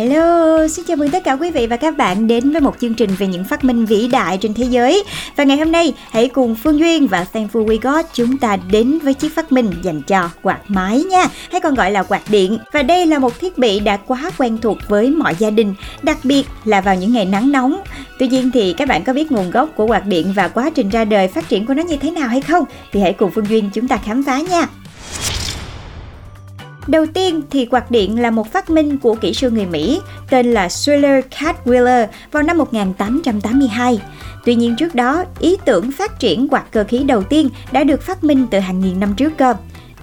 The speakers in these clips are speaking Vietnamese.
Hello, xin chào mừng tất cả quý vị và các bạn đến với một chương trình về những phát minh vĩ đại trên thế giới. Và ngày hôm nay, hãy cùng Phương Duyên và Thankful We Got chúng ta đến với chiếc phát minh dành cho quạt máy nha, hay còn gọi là quạt điện. Và đây là một thiết bị đã quá quen thuộc với mọi gia đình, đặc biệt là vào những ngày nắng nóng. Tuy nhiên thì các bạn có biết nguồn gốc của quạt điện và quá trình ra đời phát triển của nó như thế nào hay không? Thì hãy cùng Phương Duyên chúng ta khám phá nha. Đầu tiên thì quạt điện là một phát minh của kỹ sư người Mỹ tên là Schuyler Cadwiller vào năm 1882. Tuy nhiên trước đó, ý tưởng phát triển quạt cơ khí đầu tiên đã được phát minh từ hàng nghìn năm trước cơ.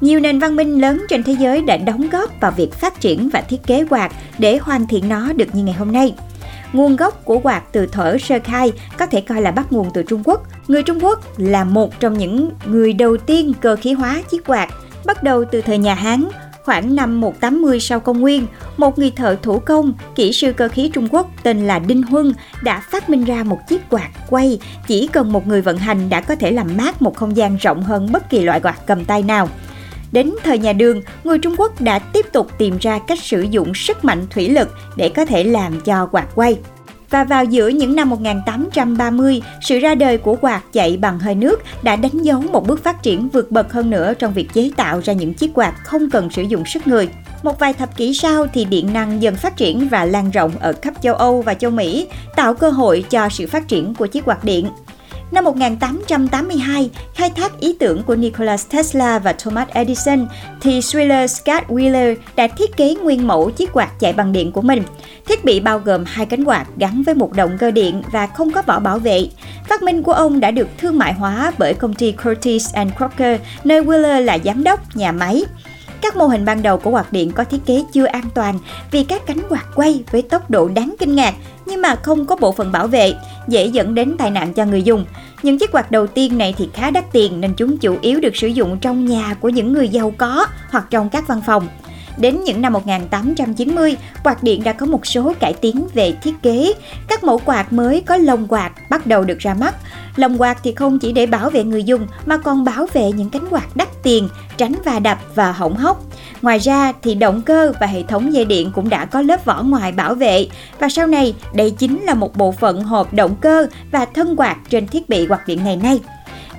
Nhiều nền văn minh lớn trên thế giới đã đóng góp vào việc phát triển và thiết kế quạt để hoàn thiện nó được như ngày hôm nay. Nguồn gốc của quạt từ thở sơ khai có thể coi là bắt nguồn từ Trung Quốc. Người Trung Quốc là một trong những người đầu tiên cơ khí hóa chiếc quạt, bắt đầu từ thời nhà Hán, Khoảng năm 180 sau công nguyên, một người thợ thủ công, kỹ sư cơ khí Trung Quốc tên là Đinh Huân đã phát minh ra một chiếc quạt quay chỉ cần một người vận hành đã có thể làm mát một không gian rộng hơn bất kỳ loại quạt cầm tay nào. Đến thời nhà Đường, người Trung Quốc đã tiếp tục tìm ra cách sử dụng sức mạnh thủy lực để có thể làm cho quạt quay. Và vào giữa những năm 1830, sự ra đời của quạt chạy bằng hơi nước đã đánh dấu một bước phát triển vượt bậc hơn nữa trong việc chế tạo ra những chiếc quạt không cần sử dụng sức người. Một vài thập kỷ sau thì điện năng dần phát triển và lan rộng ở khắp châu Âu và châu Mỹ, tạo cơ hội cho sự phát triển của chiếc quạt điện. Năm 1882, khai thác ý tưởng của Nikola Tesla và Thomas Edison, thì Schuyler Scott Wheeler đã thiết kế nguyên mẫu chiếc quạt chạy bằng điện của mình. Thiết bị bao gồm hai cánh quạt gắn với một động cơ điện và không có vỏ bảo vệ. Phát minh của ông đã được thương mại hóa bởi công ty Curtis and Crocker, nơi Wheeler là giám đốc nhà máy. Các mô hình ban đầu của quạt điện có thiết kế chưa an toàn vì các cánh quạt quay với tốc độ đáng kinh ngạc nhưng mà không có bộ phận bảo vệ, dễ dẫn đến tai nạn cho người dùng. Những chiếc quạt đầu tiên này thì khá đắt tiền nên chúng chủ yếu được sử dụng trong nhà của những người giàu có hoặc trong các văn phòng. Đến những năm 1890, quạt điện đã có một số cải tiến về thiết kế. Các mẫu quạt mới có lồng quạt bắt đầu được ra mắt. Lồng quạt thì không chỉ để bảo vệ người dùng mà còn bảo vệ những cánh quạt đắt tiền, tránh va đập và hỏng hóc. Ngoài ra thì động cơ và hệ thống dây điện cũng đã có lớp vỏ ngoài bảo vệ và sau này đây chính là một bộ phận hộp động cơ và thân quạt trên thiết bị quạt điện ngày nay.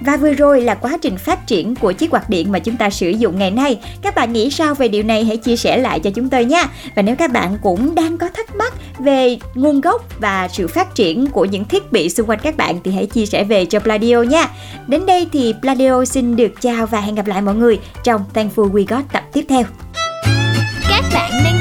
Và vừa rồi là quá trình phát triển của chiếc quạt điện mà chúng ta sử dụng ngày nay. Các bạn nghĩ sao về điều này hãy chia sẻ lại cho chúng tôi nha. Và nếu các bạn cũng đang có thắc mắc về nguồn gốc và sự phát triển của những thiết bị xung quanh các bạn thì hãy chia sẻ về cho Pladio nha. Đến đây thì Pladio xin được chào và hẹn gặp lại mọi người trong Thankful We Got tập tiếp theo. Các bạn đang